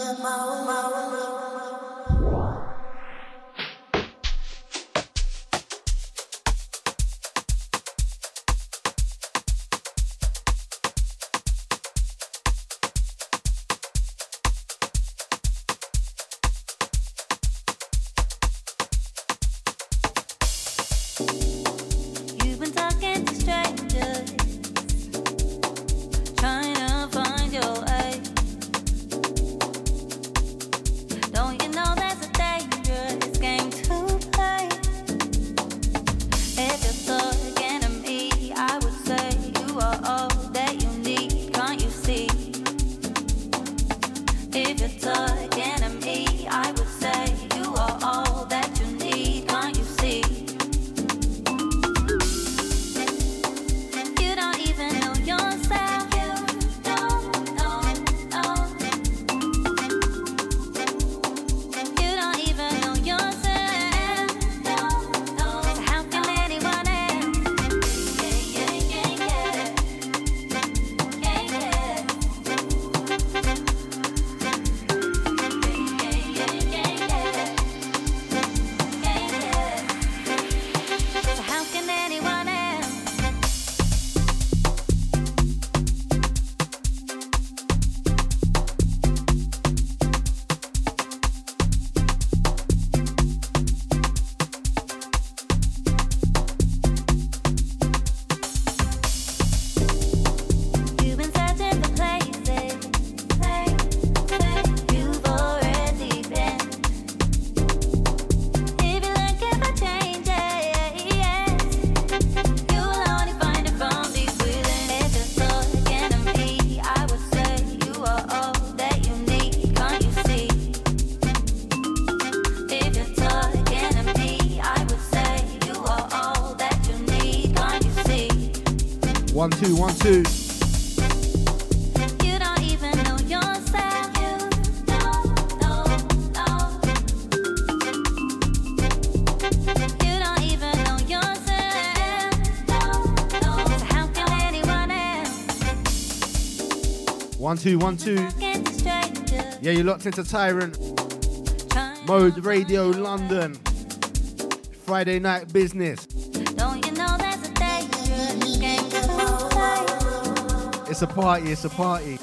my, my, my, my. Two, one, two. Yeah, you're locked into Tyrant. Mode Radio London. Friday night business. It's a party, it's a party.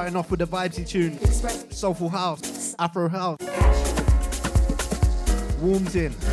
Starting off with a vibesy tune, soulful house, Afro house. Warms in.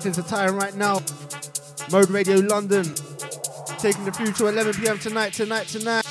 Locked into time right now. Mode Radio London. Taking the future 11 p.m. tonight, tonight, tonight.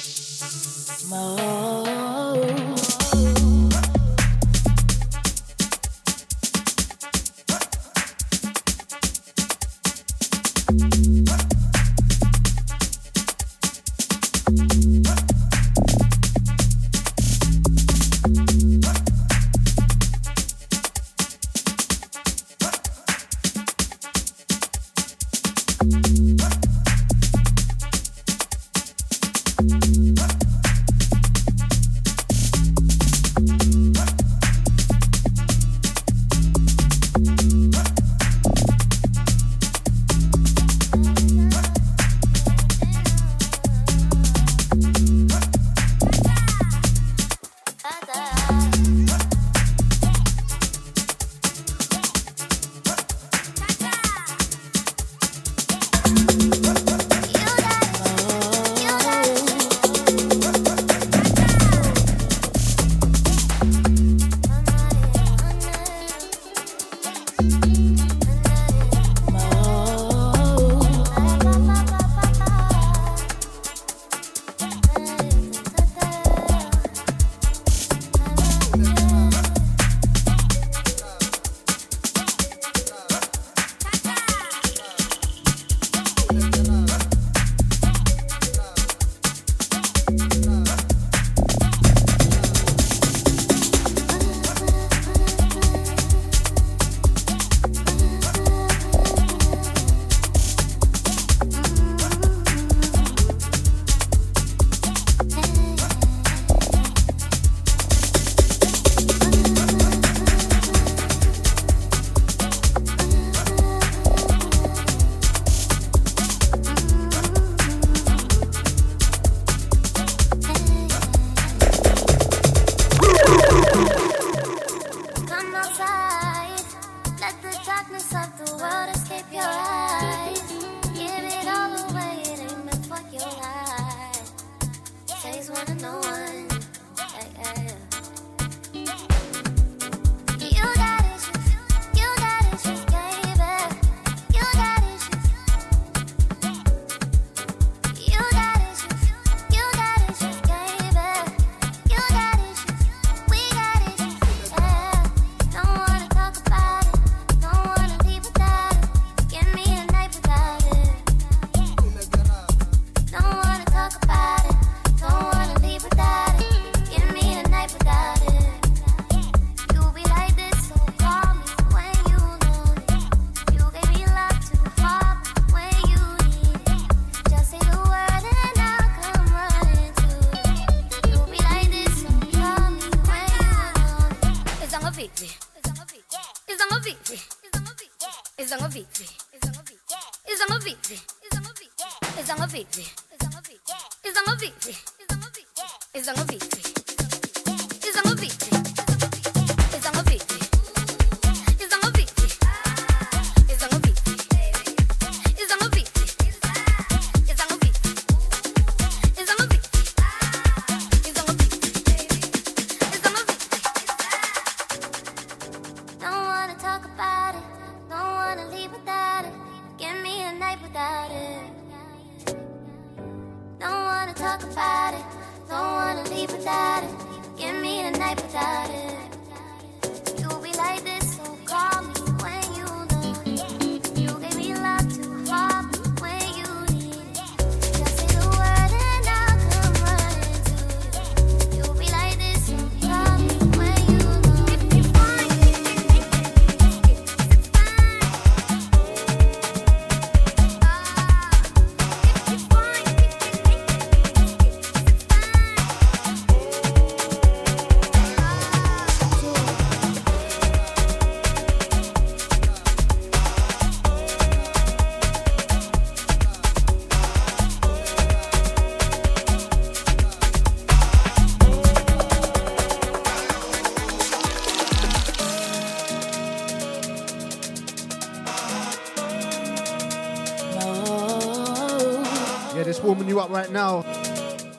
Right now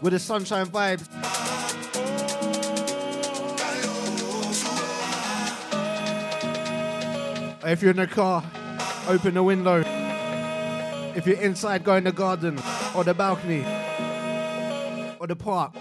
with the sunshine vibes. If you're in the car, Open the window. If you're inside, go in the garden or the balcony or the park.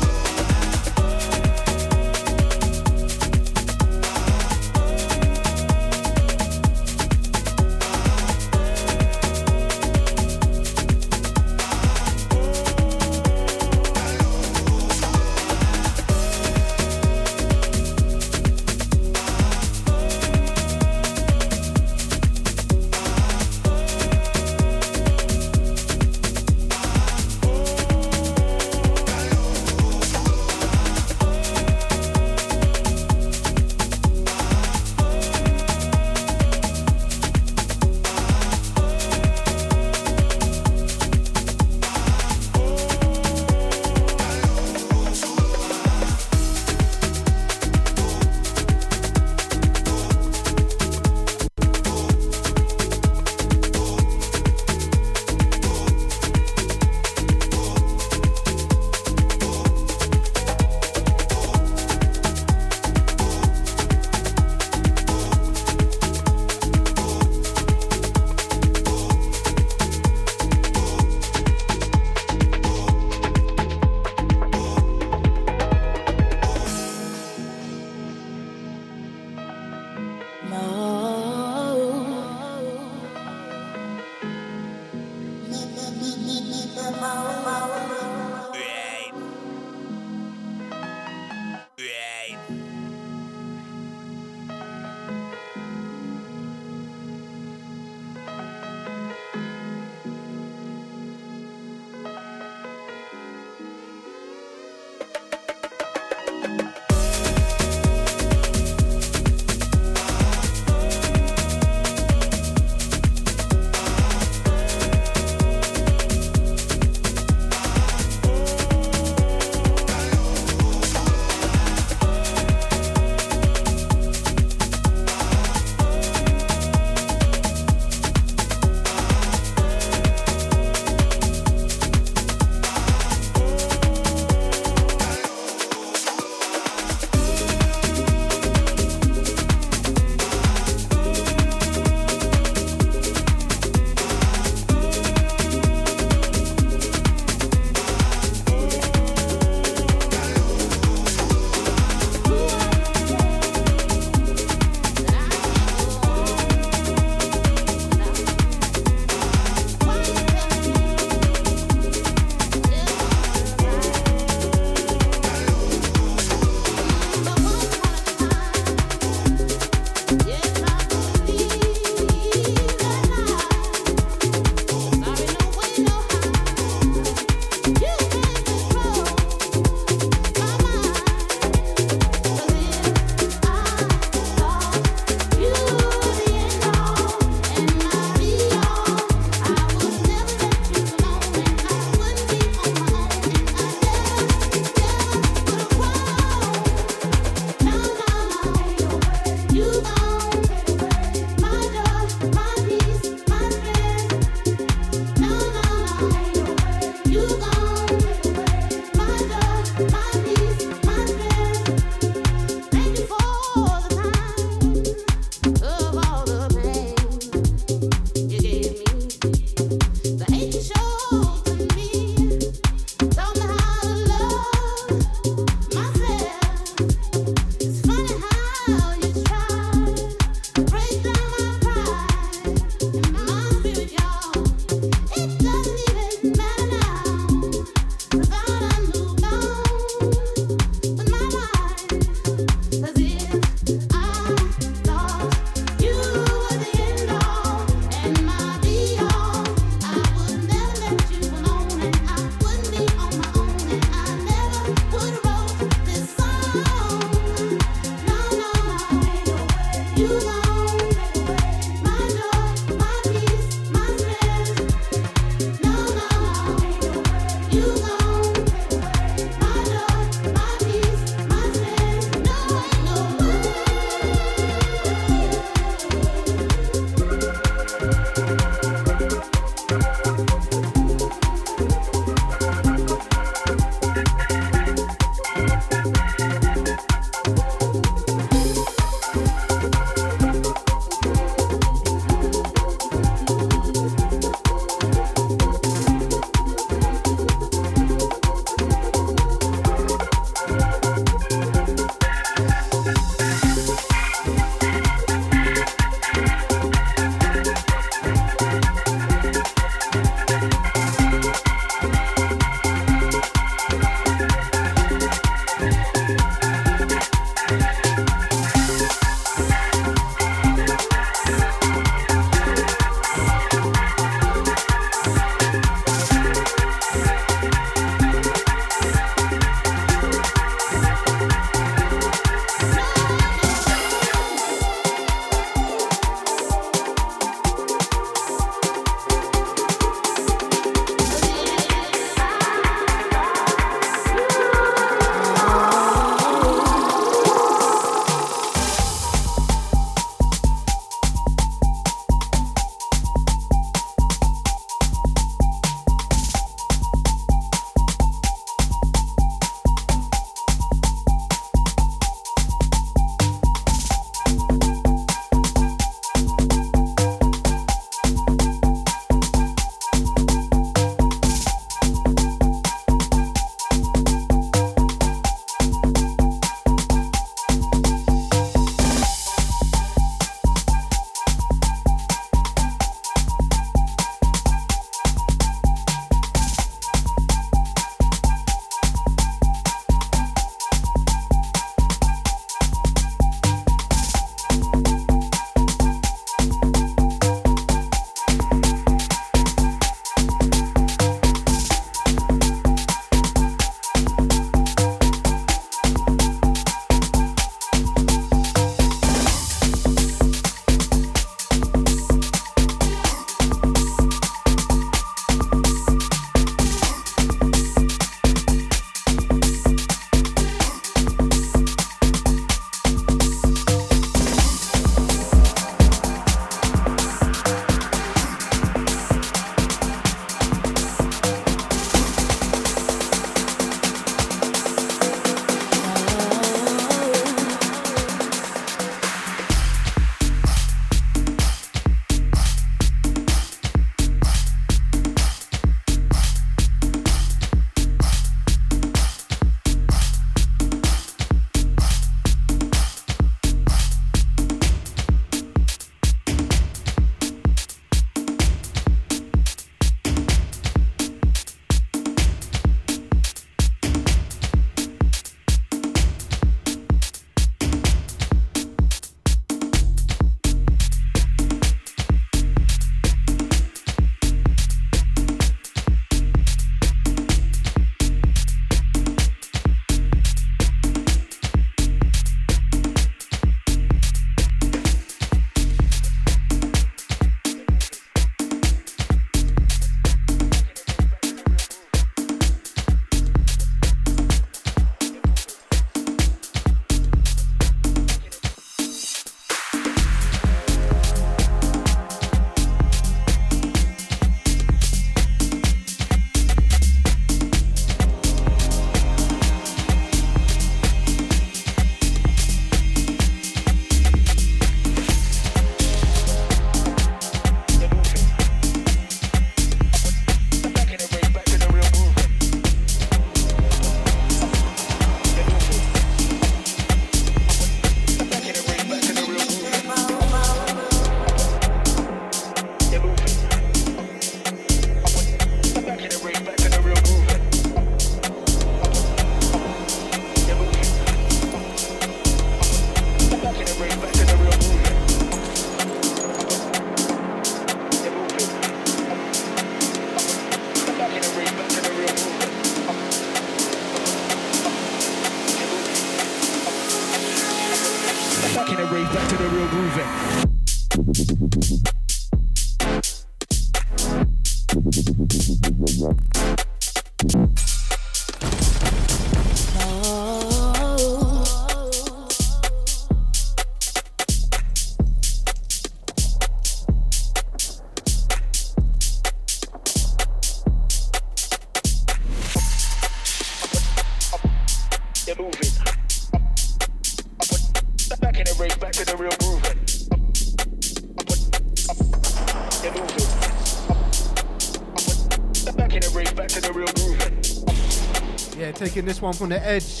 Taking this one from the edge.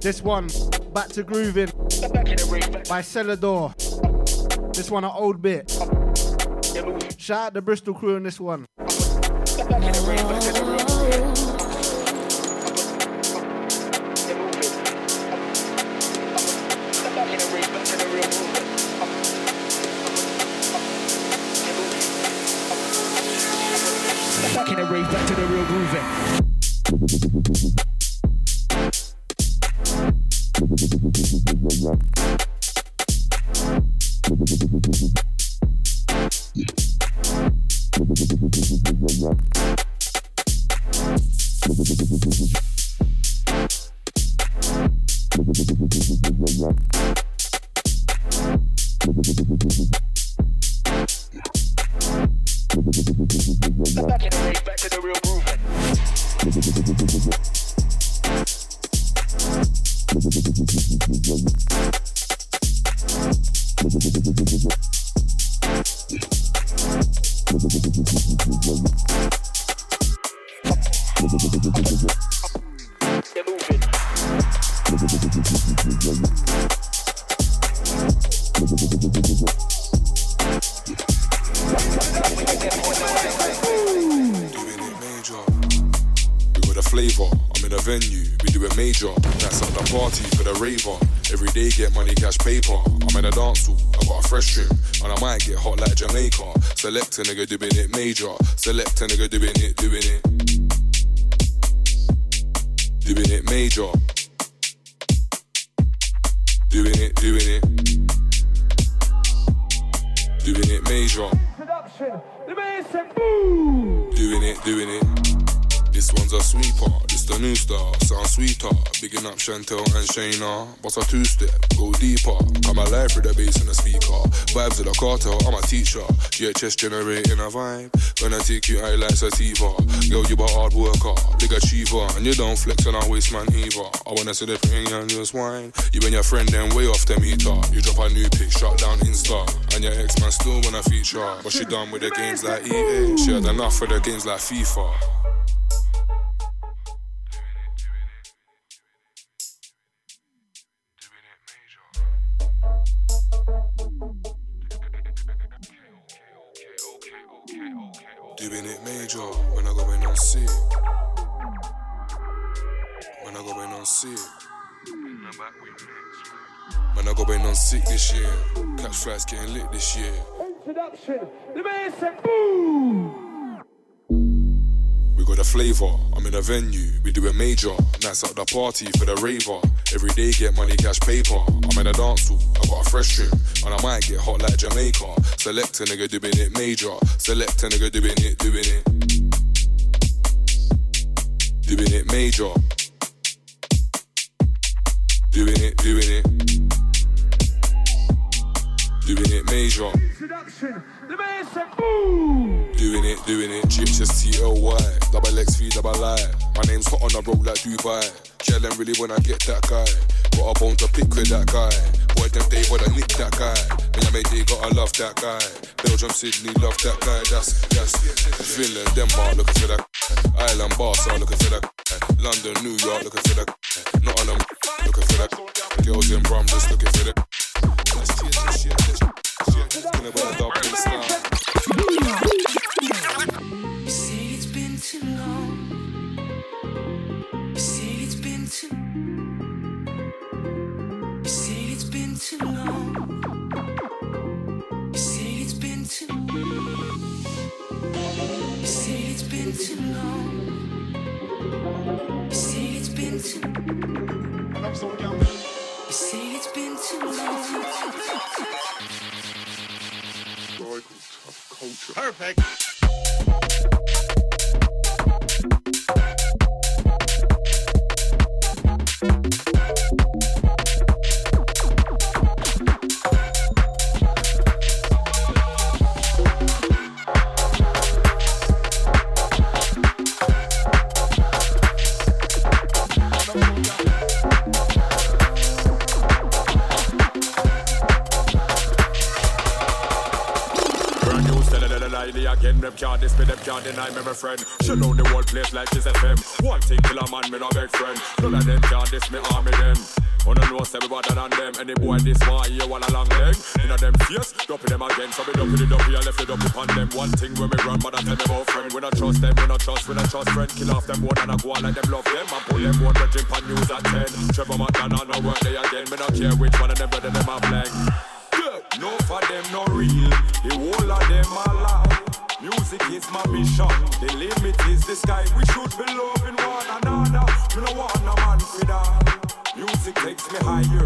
This one, Back to Grooving by Celador. This one, an old bit. Shout out the Bristol crew on this one. A nigga doing it major. Select a nigga doing it, doing it. Chantel and Shayna. Boss a two step, go deeper. Come alive with the bass and the speaker. Vibes of the cartel, I'm a teacher. GHS generating a vibe. Gonna take you out like sativa. Girl, you a hard worker, big achiever. And you don't flex on our waist man either. I wanna see the thing and just wine. You and your friend then way off the meter. You drop a new pic, shut down Insta. And your ex man still wanna feature. But she done with the games like EA. She had enough for the games like FIFA. Major when I go in on sick. When I go in on sick. When I go in on sick this year. Catch flights getting lit this year. Introduction. The man said boom. We got a flavor, I'm in a venue, we do a major. Nights at the party for the raver. Every day get money, cash, paper. I'm in a dance hall, I got a fresh trim, and I might get hot like Jamaica. Select a nigga doing it major, select a nigga doing it, doing it. Doing it major. Doing it, doing it. Doing it major. Introduction. The man said boom. Doing it, doing it. G-H-S-T-L-Y. Double X V, double I. My name's hot on the road like Dubai. Yelling really when I get that guy. Got a bone to pick with that guy. Boy, them day, wanna nick that guy. Me and mate, they gotta love that guy. Belgium, Sydney, love that guy. That's, that's Finland, Denmark, looking for that. Island, Barca, looking for that. London, New York, looking for that. Not on them, looking for that. Girls in Brum, just looking for that. That's. You say it's been too long. You deny me, my friend. She know the whole place like this FM. One thing kill a man, me no big friend. None of them can't diss me, army them. Oh, know say me better than them. Any boy this one here one along them. Inna them face, dumpy them again. So me dumpy the dumpy and left the dumpy on them. One thing when me grandmother tell me about friend. We not trust them, we not trust, we not trust friend. Kill off them one and I go on like them love them. And pull them one, we drink on news at ten. Trevor McDonald no work day again. Me not care which one of them better them a blank. Is my mission. The limit is the sky. We should be loving one another. Me no want no man for. Music takes me higher.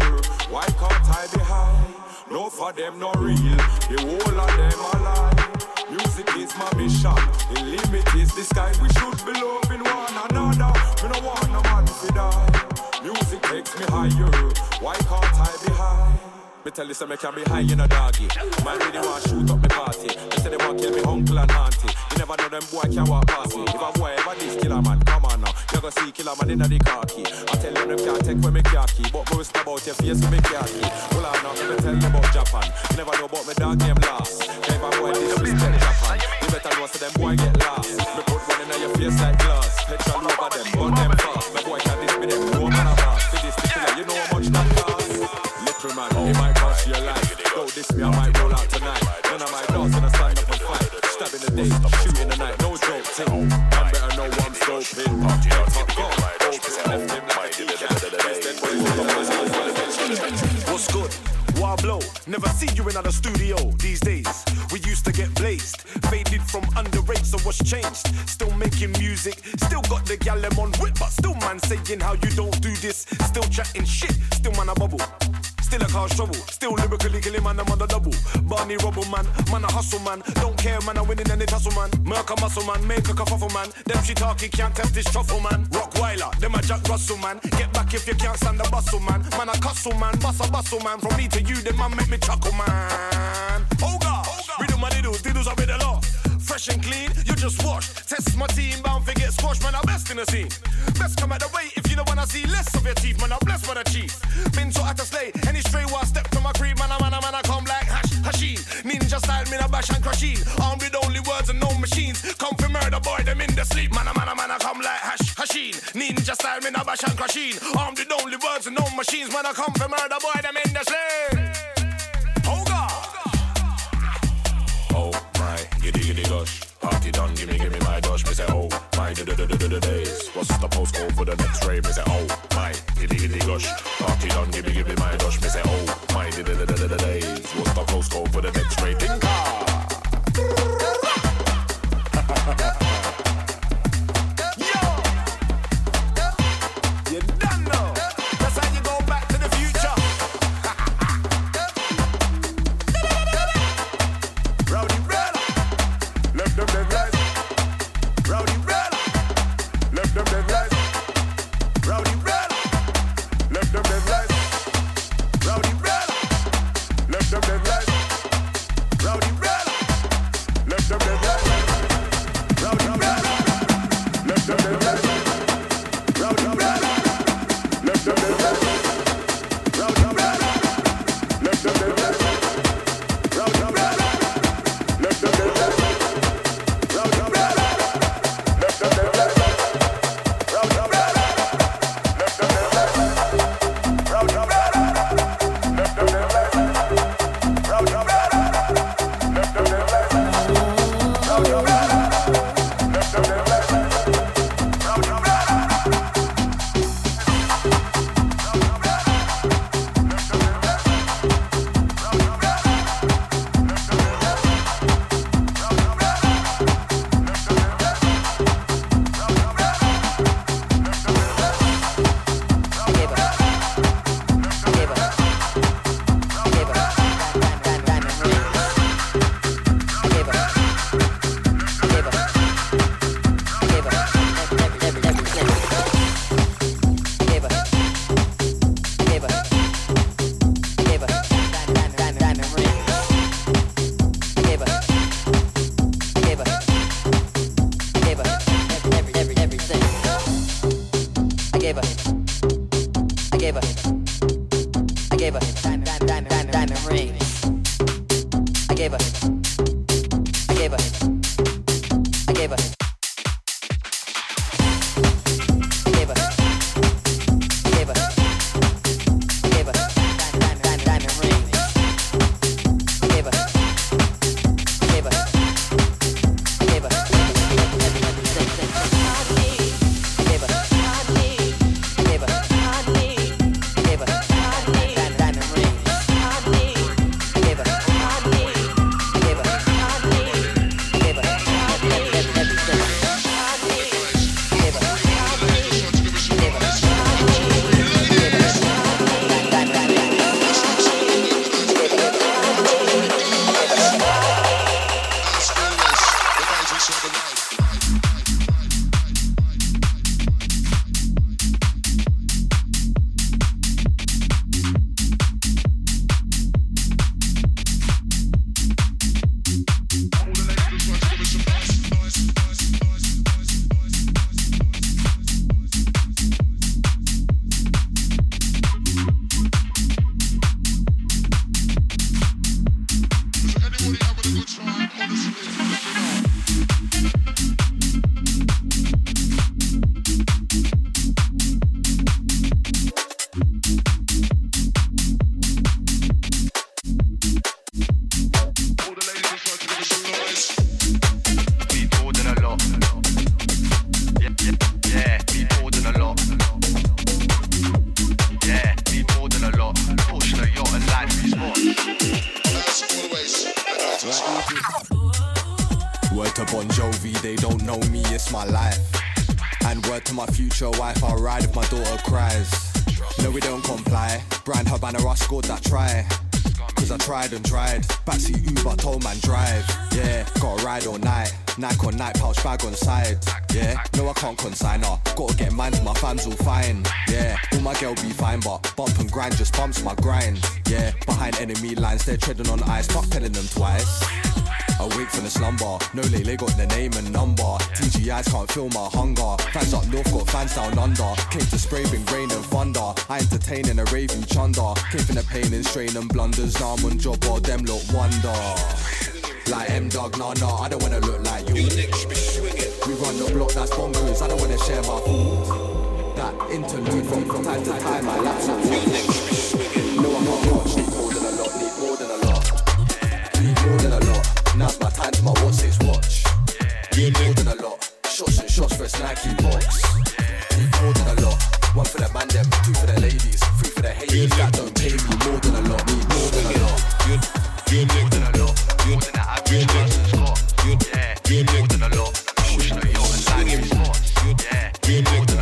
Why can't I be high? No for them no real. The whole of them a lie. Music is my mission. The limit is the sky. We should be loving one another. Me no want no man for that. Music takes me higher. Why can't I be high? Me tell you say me can be high in a doggy. Man really want shoot up me party. They say they want kill me uncle and auntie. Never know them boy can walk past me. If a boy ever this killer man, come on now. You go see killer man inna the car key. I tell them them can't take when me car key, but whisper about your face with me car key. Well I know me tell you about Japan. You never know about me dog name last. If a boy disrespect Japan, you better know so them boy get lost. Me put one inna your face like glass. Petrol over them, burn them fast. In another studio these days. We used to get blazed, faded from underage, so what's changed? Still making music, still got the gal on whip, but still man saying how you don't do this. Still chatting shit, still man a bubble. Still a cause trouble. Still lyrically killing man, I'm on the double. Barney Rubble man, man a hustle man. Don't care man, I'm winning any tussle man. Merc a muscle man, make a kerfuffle man. Them she talking can't test this truffle man. Rottweiler, them a Jack Russell man. Get back if you can't stand the bustle man. Man a cussle man, bust a bustle man. From me to you, them man make me chuckle man. Oh God, fresh and clean, you just wash. Test my team, bound to get squashed, man, I'm best in the scene. Best come out the way if you don't wanna see less of your teeth, man, I'm blessed by the chief. Been so at a slay, any stray while step to my creep, man, I'm man, man, I come like hash, hasheen. Ninja style, me a bash and crashing. Armed with only words and no machines. Come for murder, boy, them in the sleep, man, man, man, I come like hash, hasheen. Ninja style, me a bash and crashing. Armed with only words and no machines, man, I come for murder, boy, them in the sleep. Oh God. Oh giddy giddy. Party done, gimme, gimme my dosh. Me say, oh, my da da da da da days. What's the postcode for the next rave? Me say, oh, my giddy giddy gosh. Party done, gimme, gimme my dosh. Me say, oh, my da da da da da days. What's the postcode for the next rave? Coleman Drive. Yeah, gotta ride all night. Nike on night, pouch bag on side. Yeah, no, I can't consign her. Gotta get mine to my fans all fine. Yeah, all my girl be fine, but bump and grind just bumps my grind. Yeah, behind enemy lines, they're treading on ice, fuck telling them twice. Awake from the slumber, no lay lay got the name and number. TGIs can't feel my hunger. Fans up north got fans down under. Came to spray, been rain and thunder. I entertain in a raving chunder. Came from the pain and strain and blunders. Now I'm on job or them look wonder. Like M Dog, nah nah, I don't wanna look like you. We run the block that's bonkers. I don't wanna share my food. That interlude from, from time to time, I lapse. No, I'm not much. Need more than a lot. Need more than a lot. Need more than a lot. Now's my time, my watch watch. More than a lot. Shots and shots versus Nike box. We more than a lot. One for the man, them, two for the ladies, three for the haters that don't me. More than a lot, we more than a lot. More than a lot. Yeah, more than a lot. Pushing a more than a lot.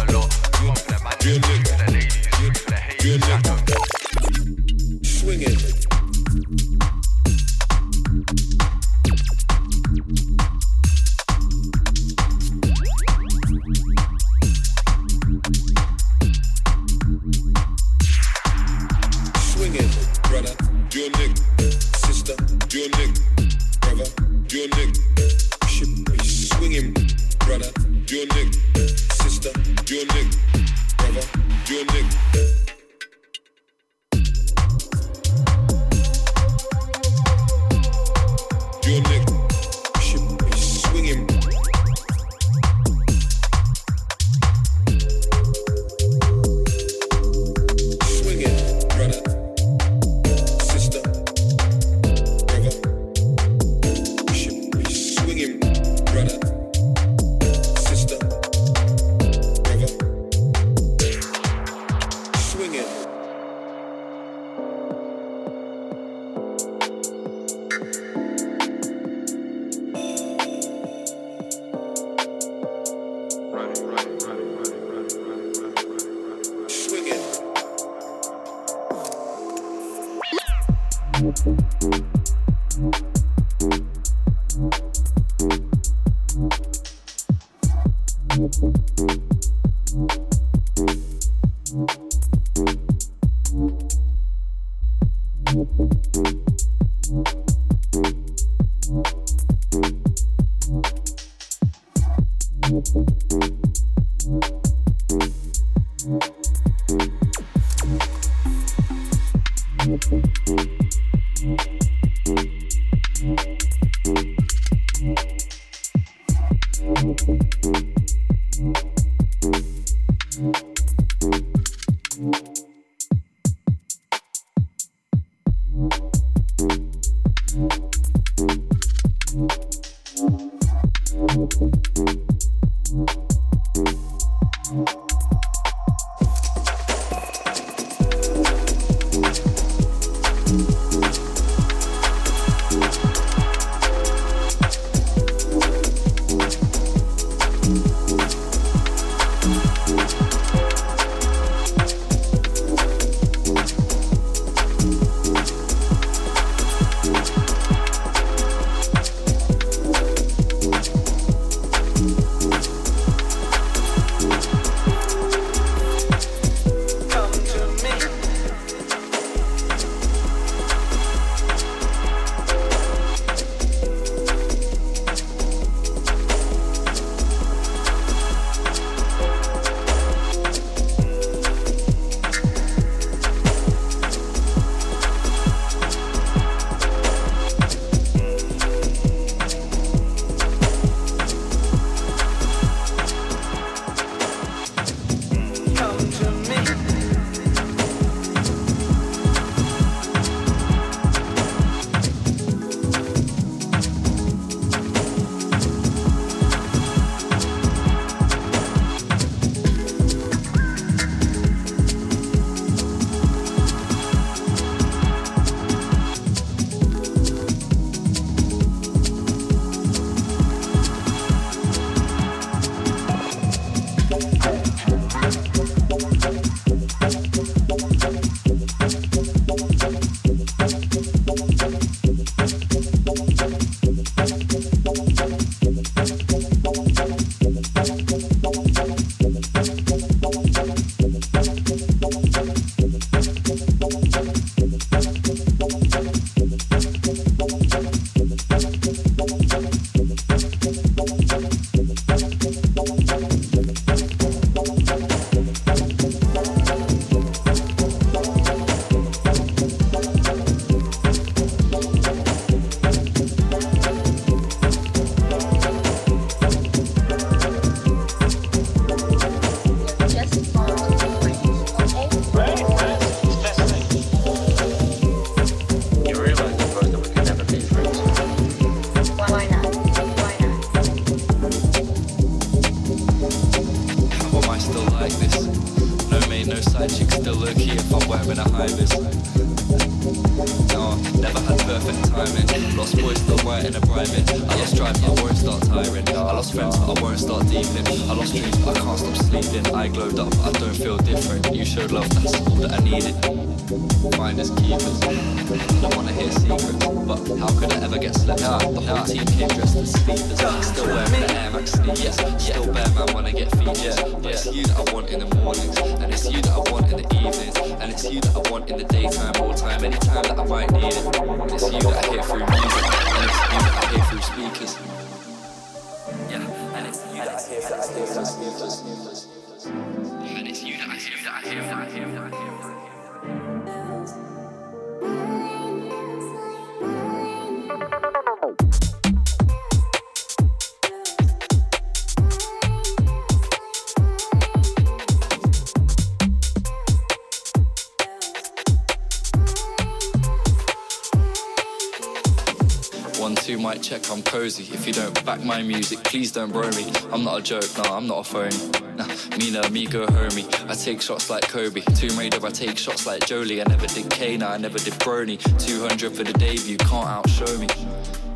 Joke, nah, I'm not a phony. Nah, me no amigo homie. I take shots like Kobe. Tomb Raider, I take shots like Jolie. I never did K, nah, I never did Brony. 200 for the debut, can't outshow me.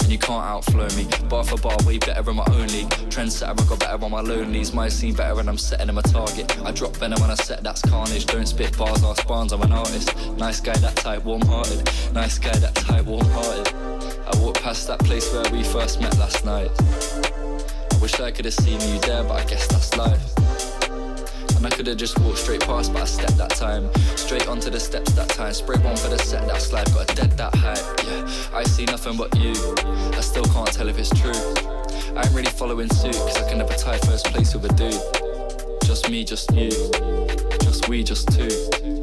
And you can't outflow me. Bar for bar, way better in my own league. Trendsetter, I got better on my lonelies. My scene better when I'm setting them a target. I drop venom when I set, that's carnage. Don't spit bars, ask barns, I'm an artist. Nice guy, that type, warm hearted. Nice guy, that type, warm hearted. I walked past that place where we first met last night. I wish I could have seen you there, but I guess that's life. And I could have just walked straight past, but I stepped that time. Straight onto the steps that time. Spray one for the set, that's life. Got a dead that hype. Yeah, I see nothing but you. I still can't tell if it's true. I ain't really following suit, cause I can never tie first place with a dude. Just me, just you. Just we, just two.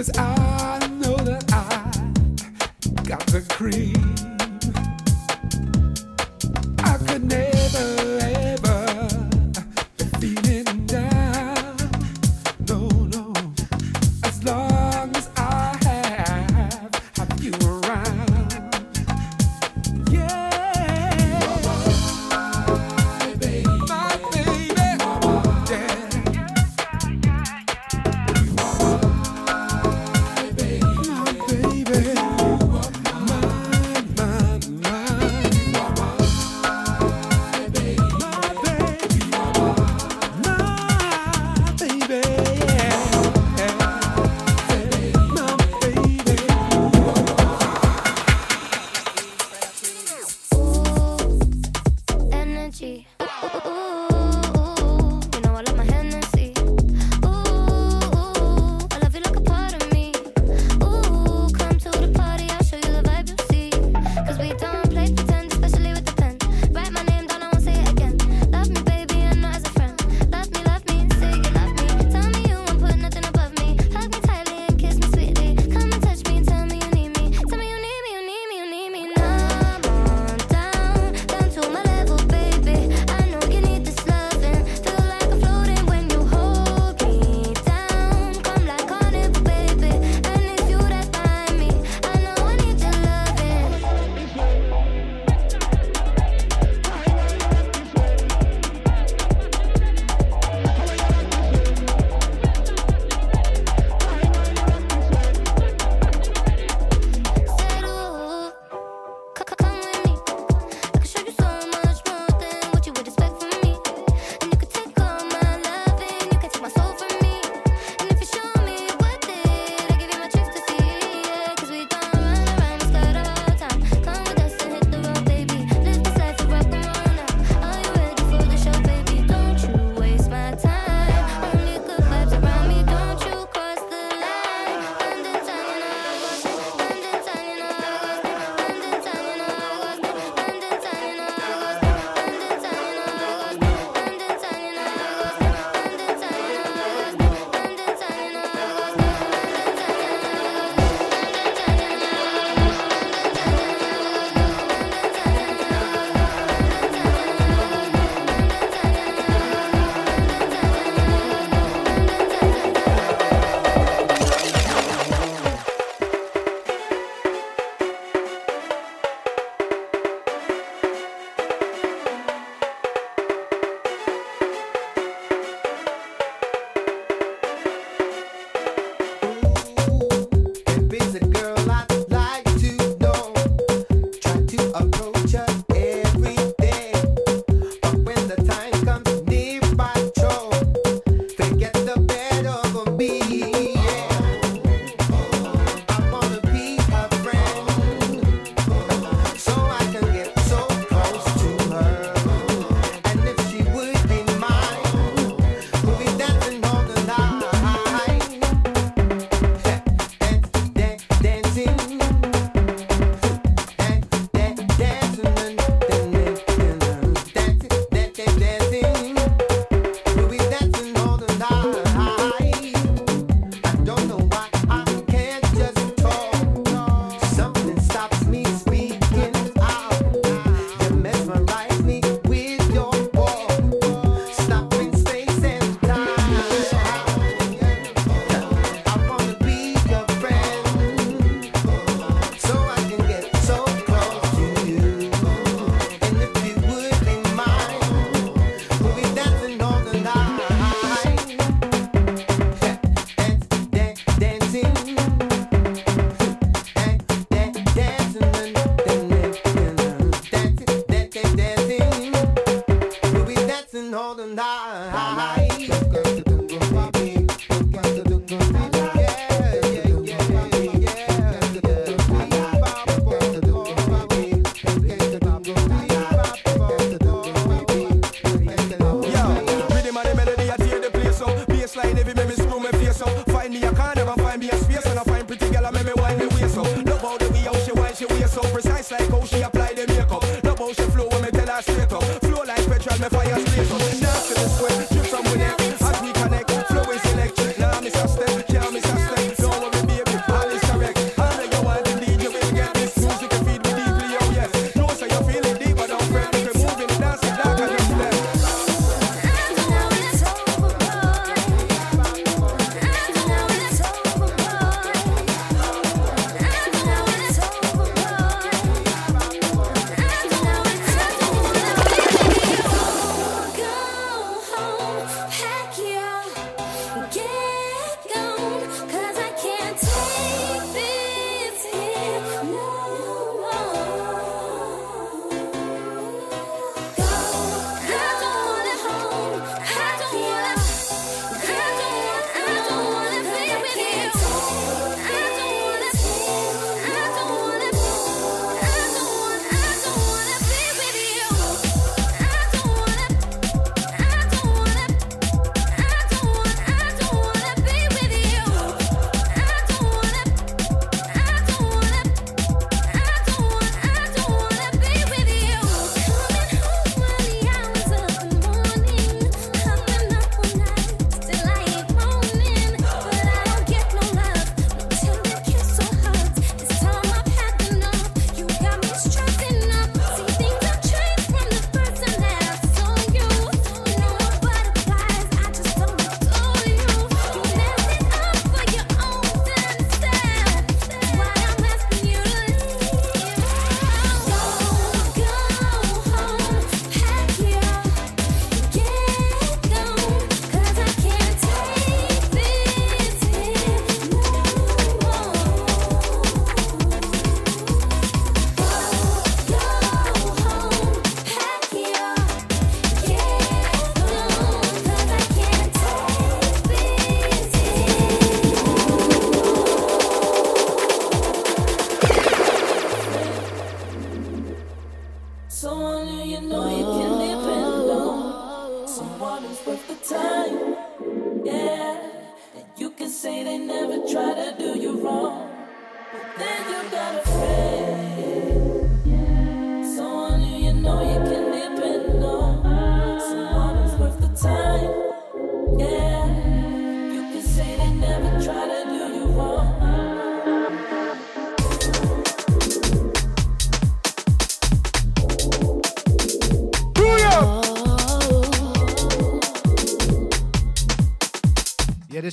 Because I know that I got the cream.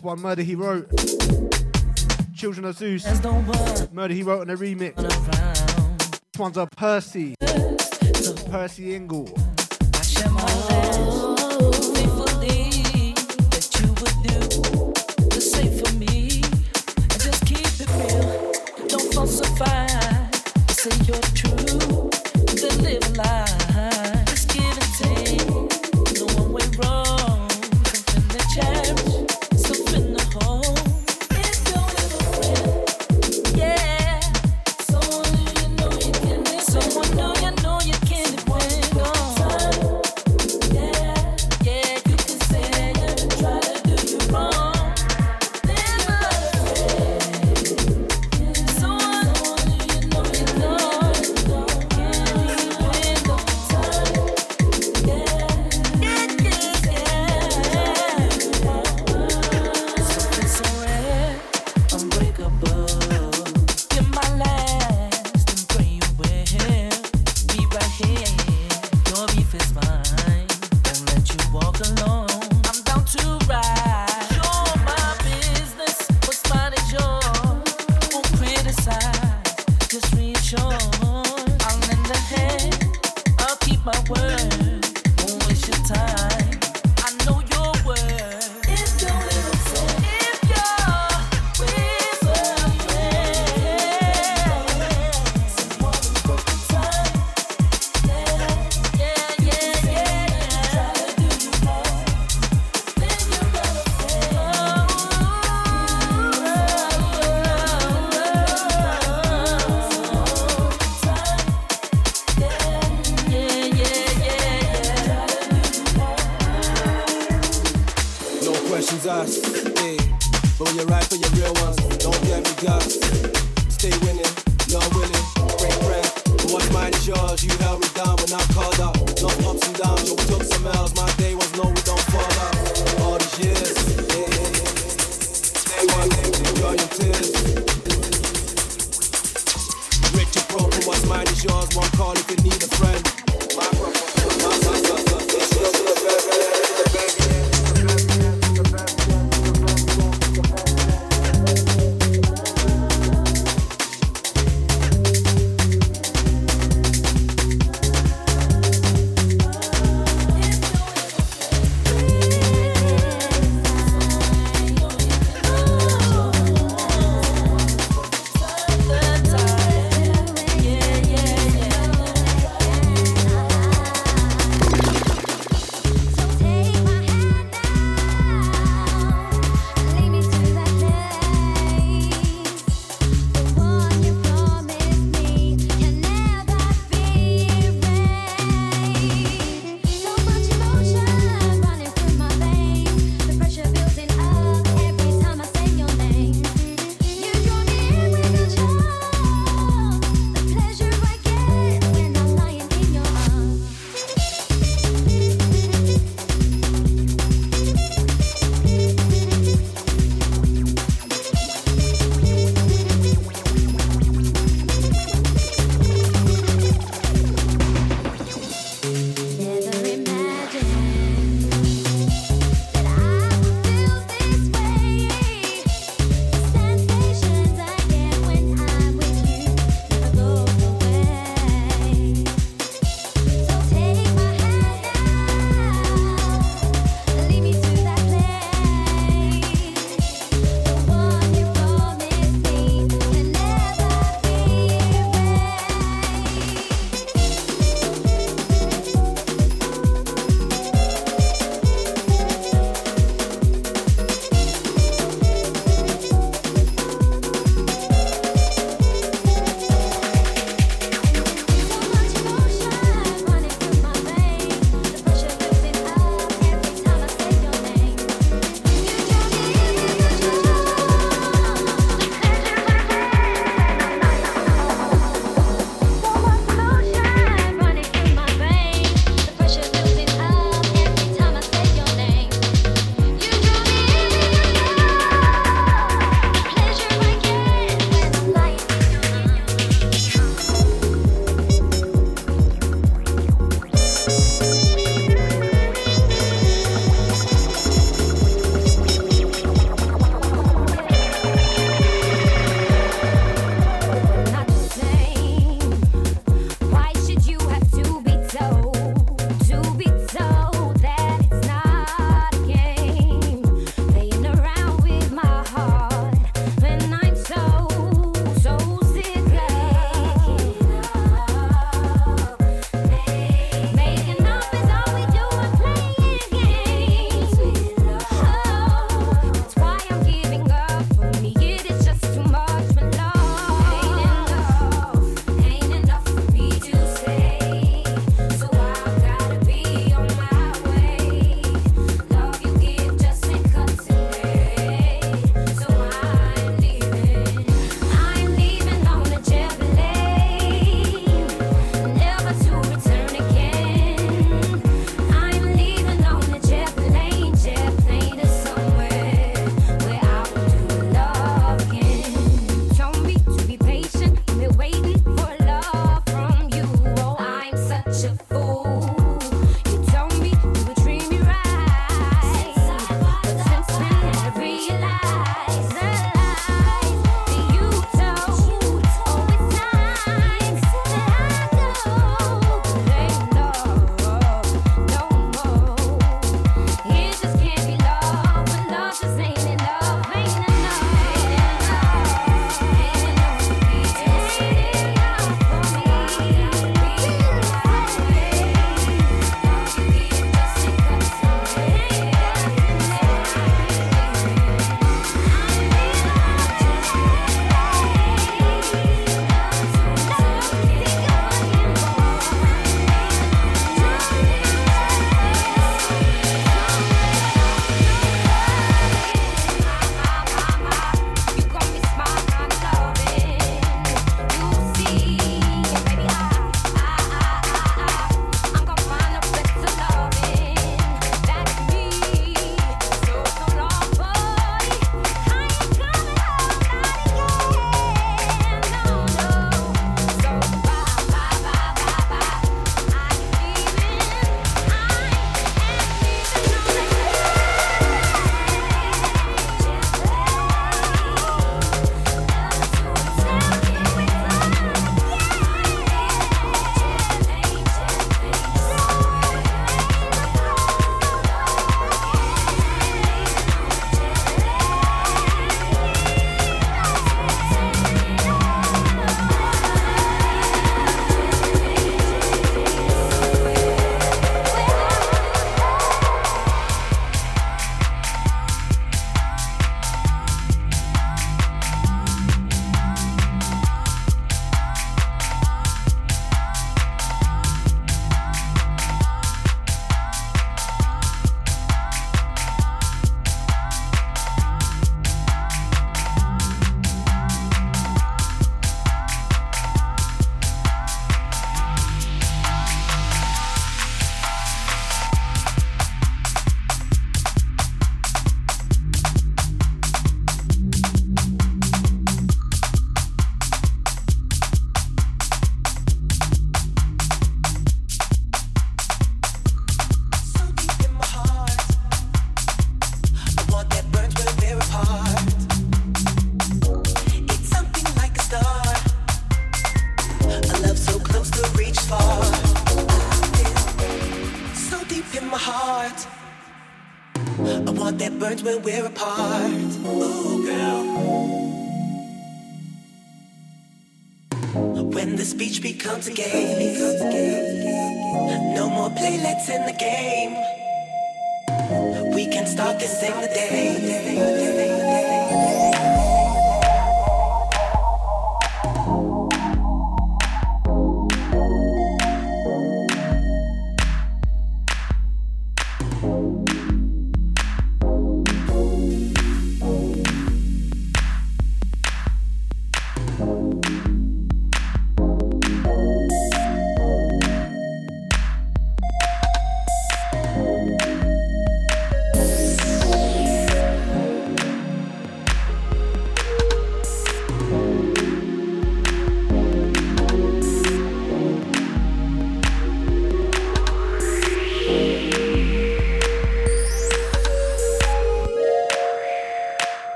One, Murder He Wrote. Children of Zeus. Murder He Wrote on a remix. This one's a Percy. Percy Ingle.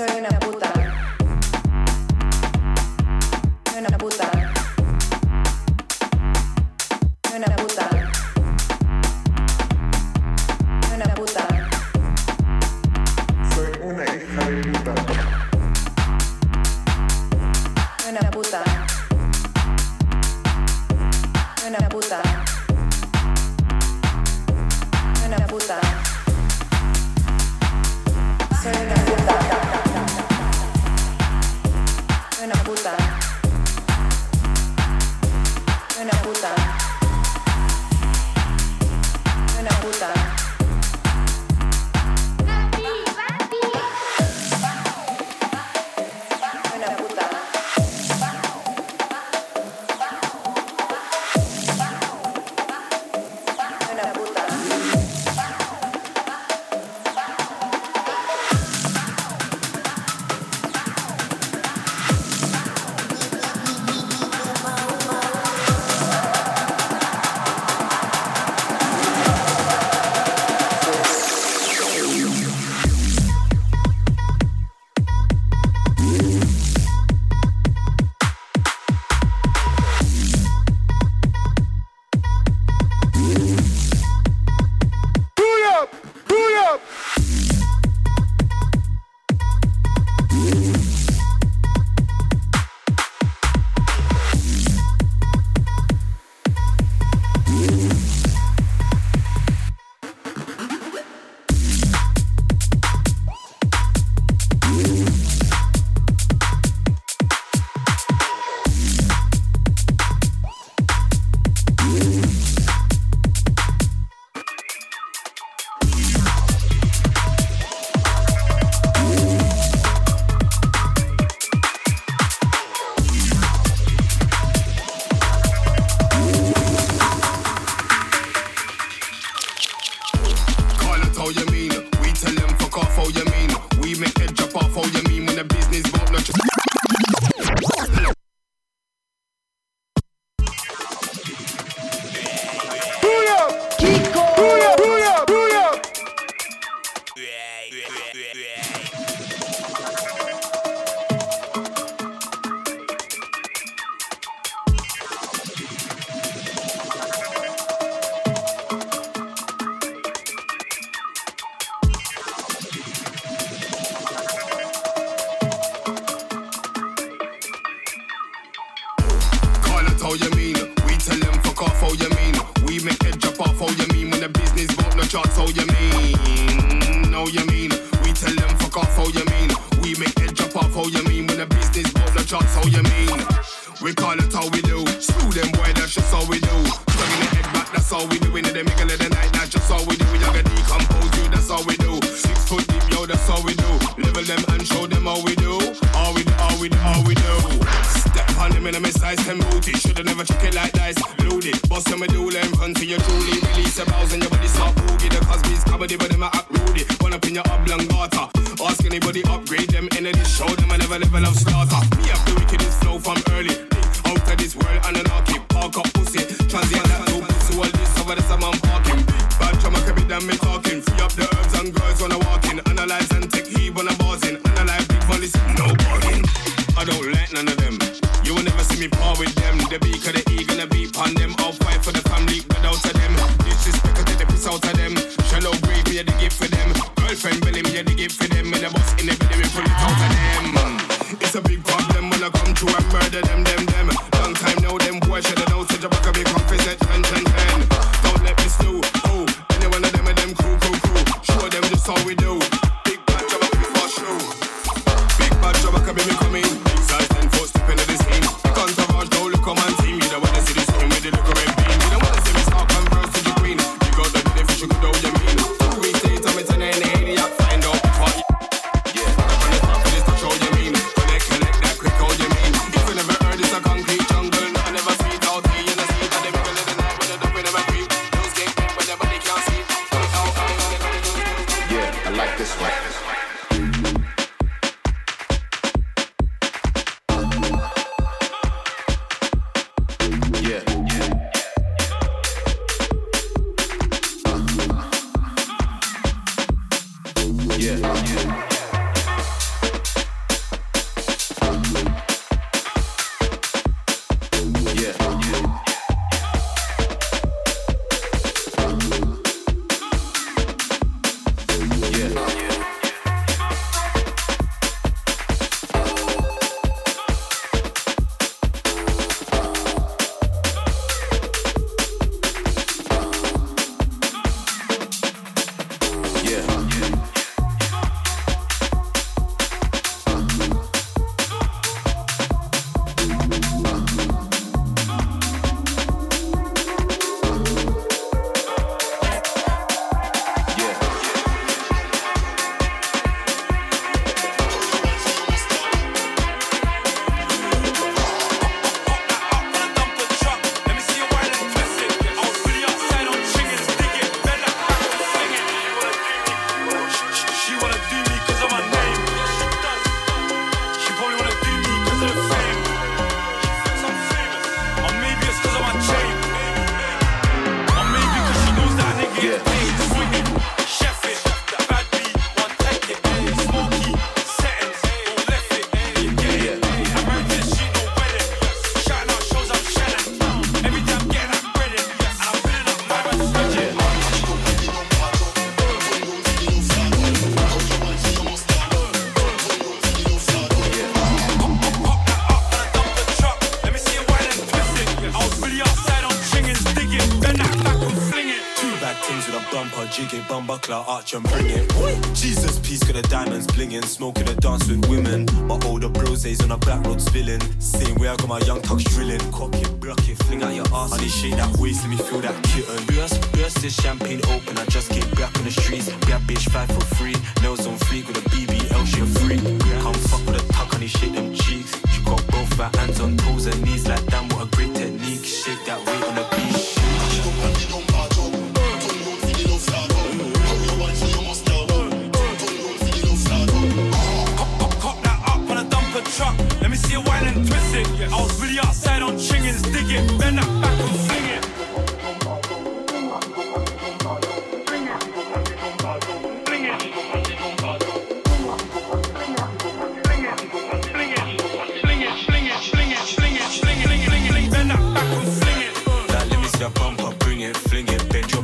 Soy una puta. Soy una puta.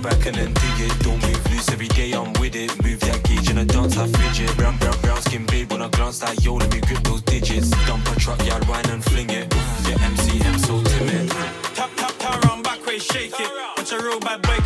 back and then it. Don't move loose every day, I'm with it. Move that gauge and I dance, I fidget. Brown, brown, brown skin, babe, when I glance that yo, let me grip those digits. Dump a truck, yeah, I'd whine and fling it. Yeah, MCM so timid. Tap, tap, tap, round back shake it. Watch a real bad boy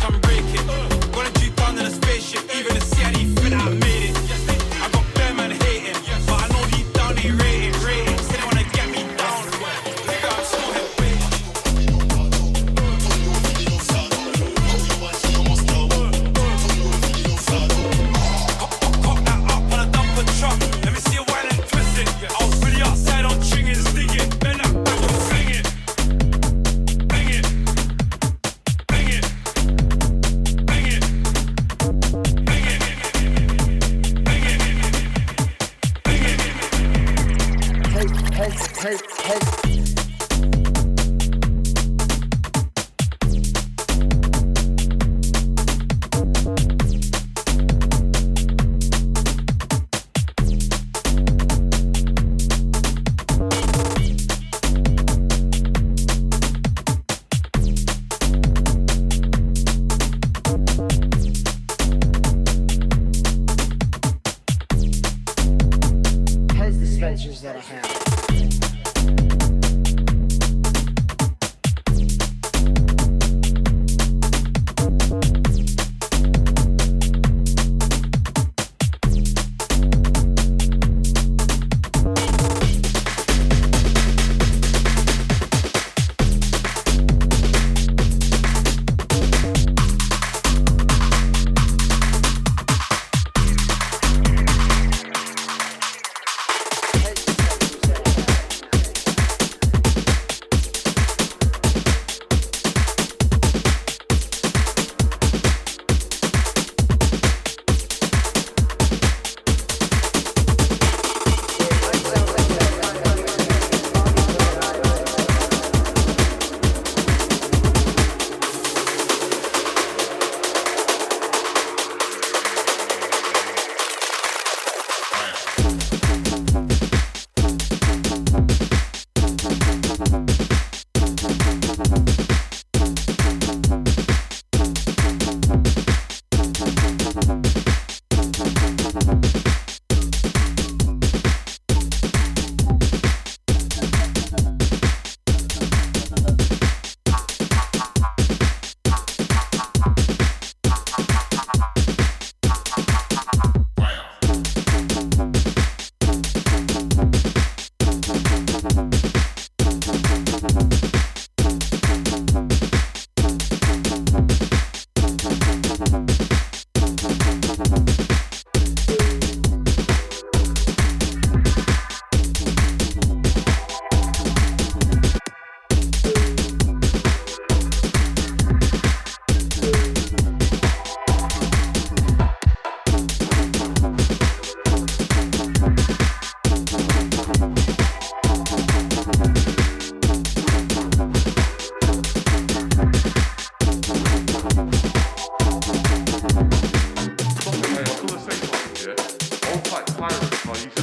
Are you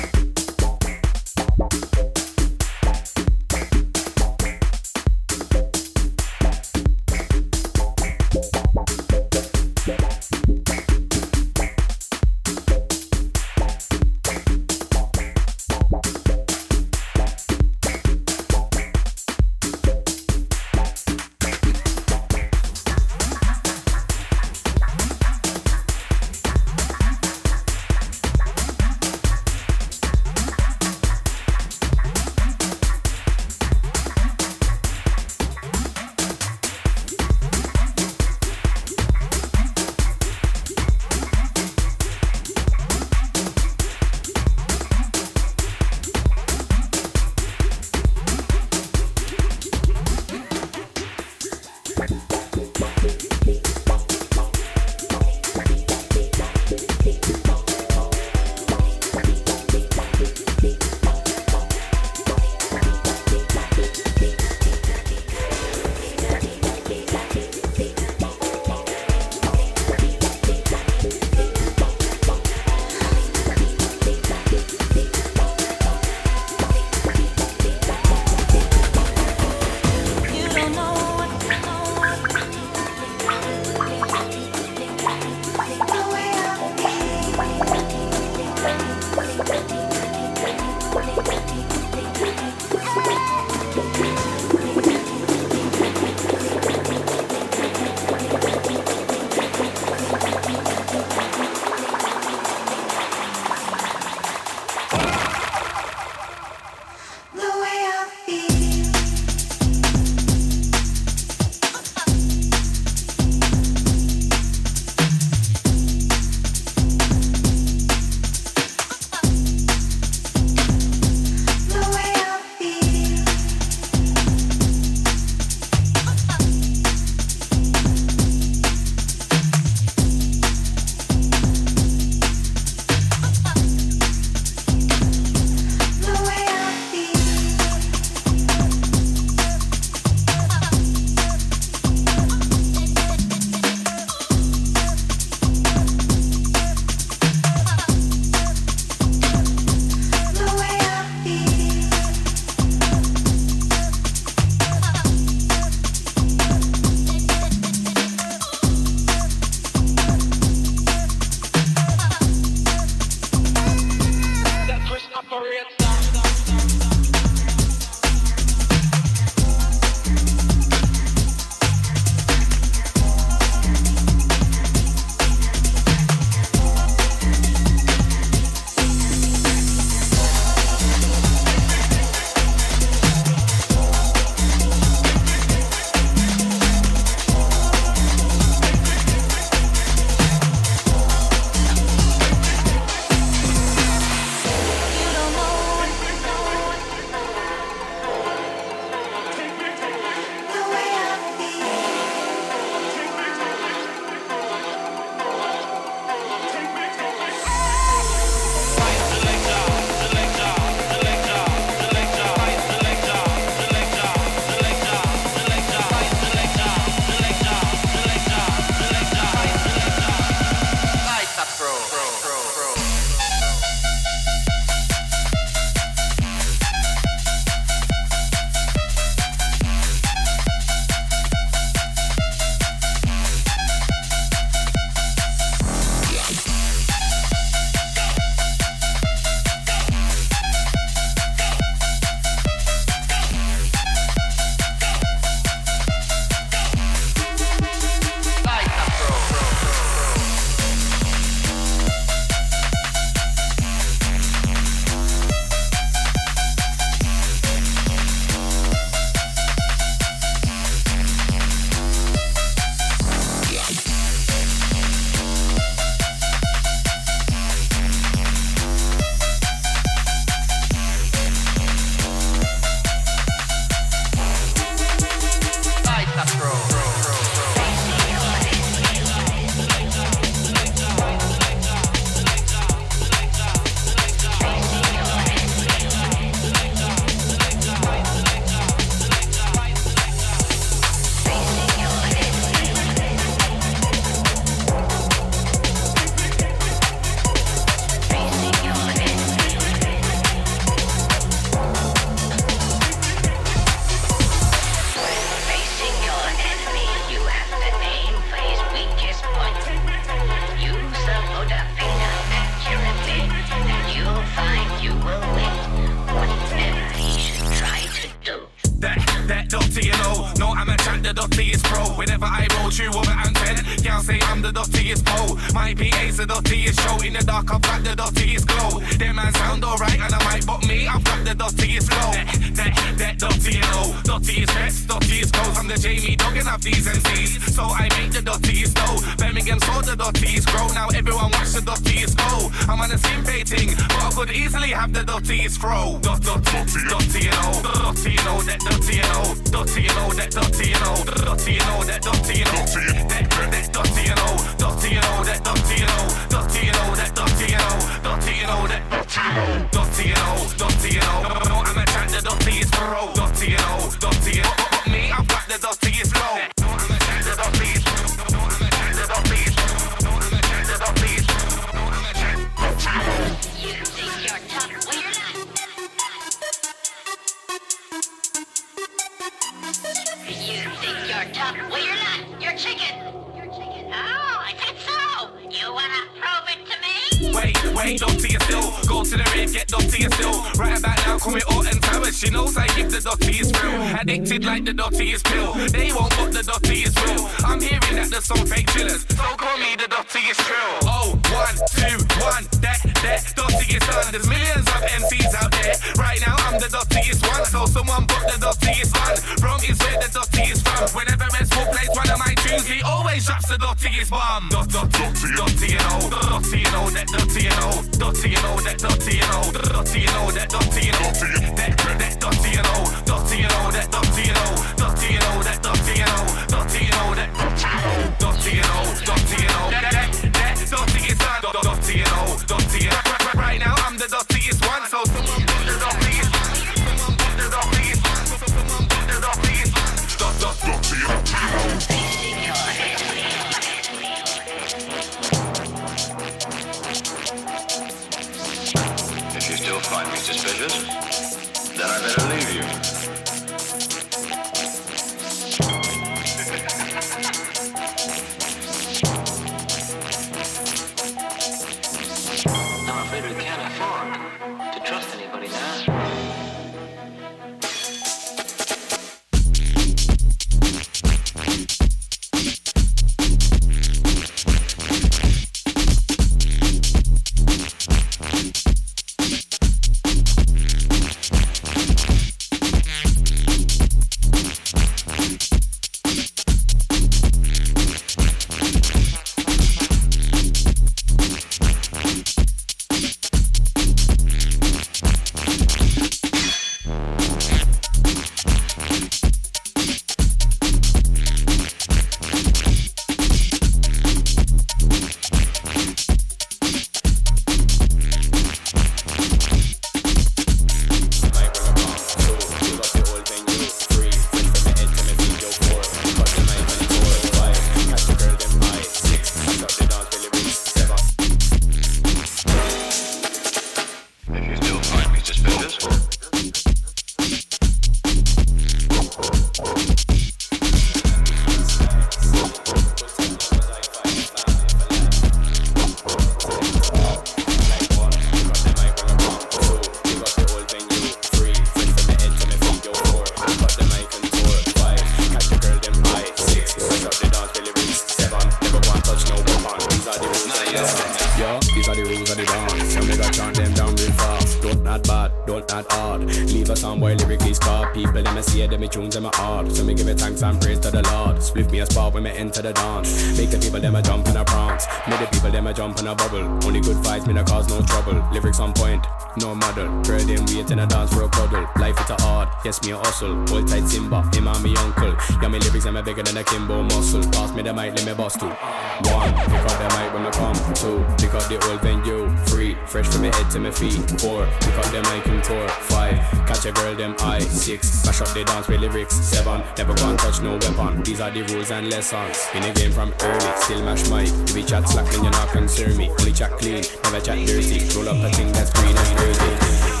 renaissance. In a game from early, still mash mic. If we chat slack, then you're not concern me. Only chat clean, never chat dirty. Roll up a thing that's green and dirty.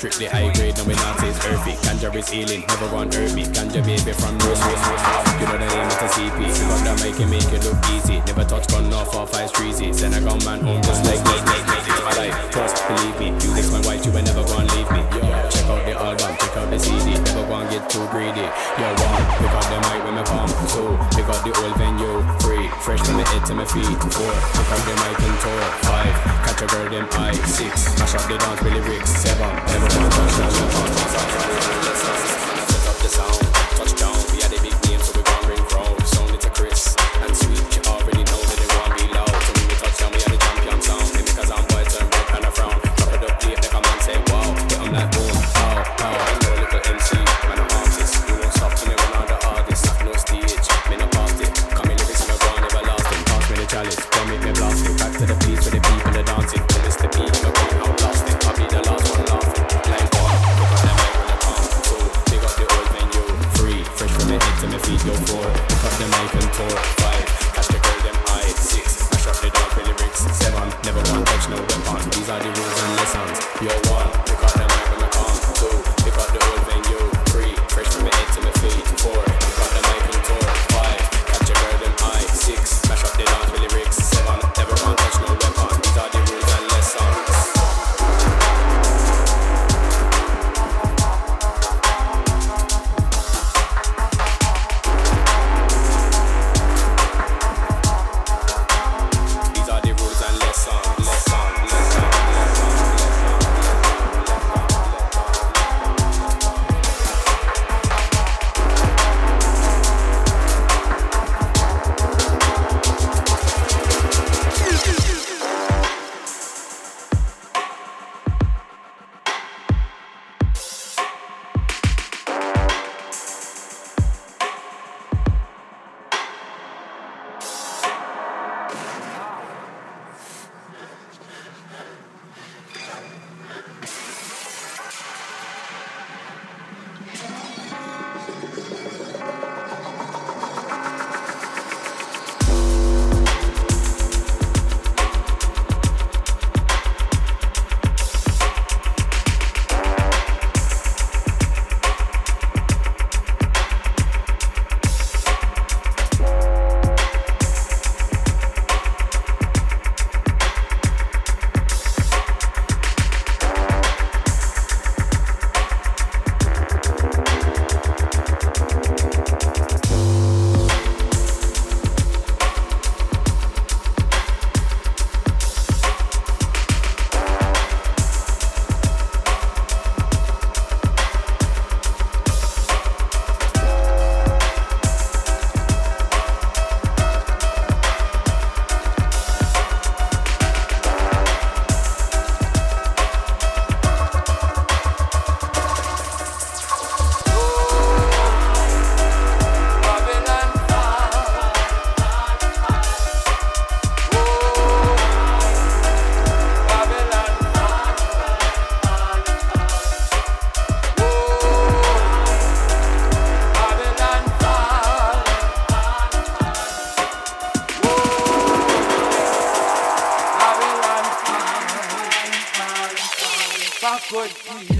Strictly high grade, no Nazi is earthy. Ganja is healing, never gonna hurt me. Ganja baby from nursery, you know the name of the CP. So got that mic and make it look easy. Never touch gun no four, five streezy. Send a got man home just like me. It's trust, believe me. You this my wife, you ain't never gonna leave me. Yo, check out the album, check out the CD. Never gonna get too greedy. Yo, one, pick up the mic with my palm. Two, pick up the old venue. Three, fresh from the head to my feet. Four, pick up the mic and tour. Five the girl them I six. Mash up the dance with lyrics seven. Everyone touch the Good. be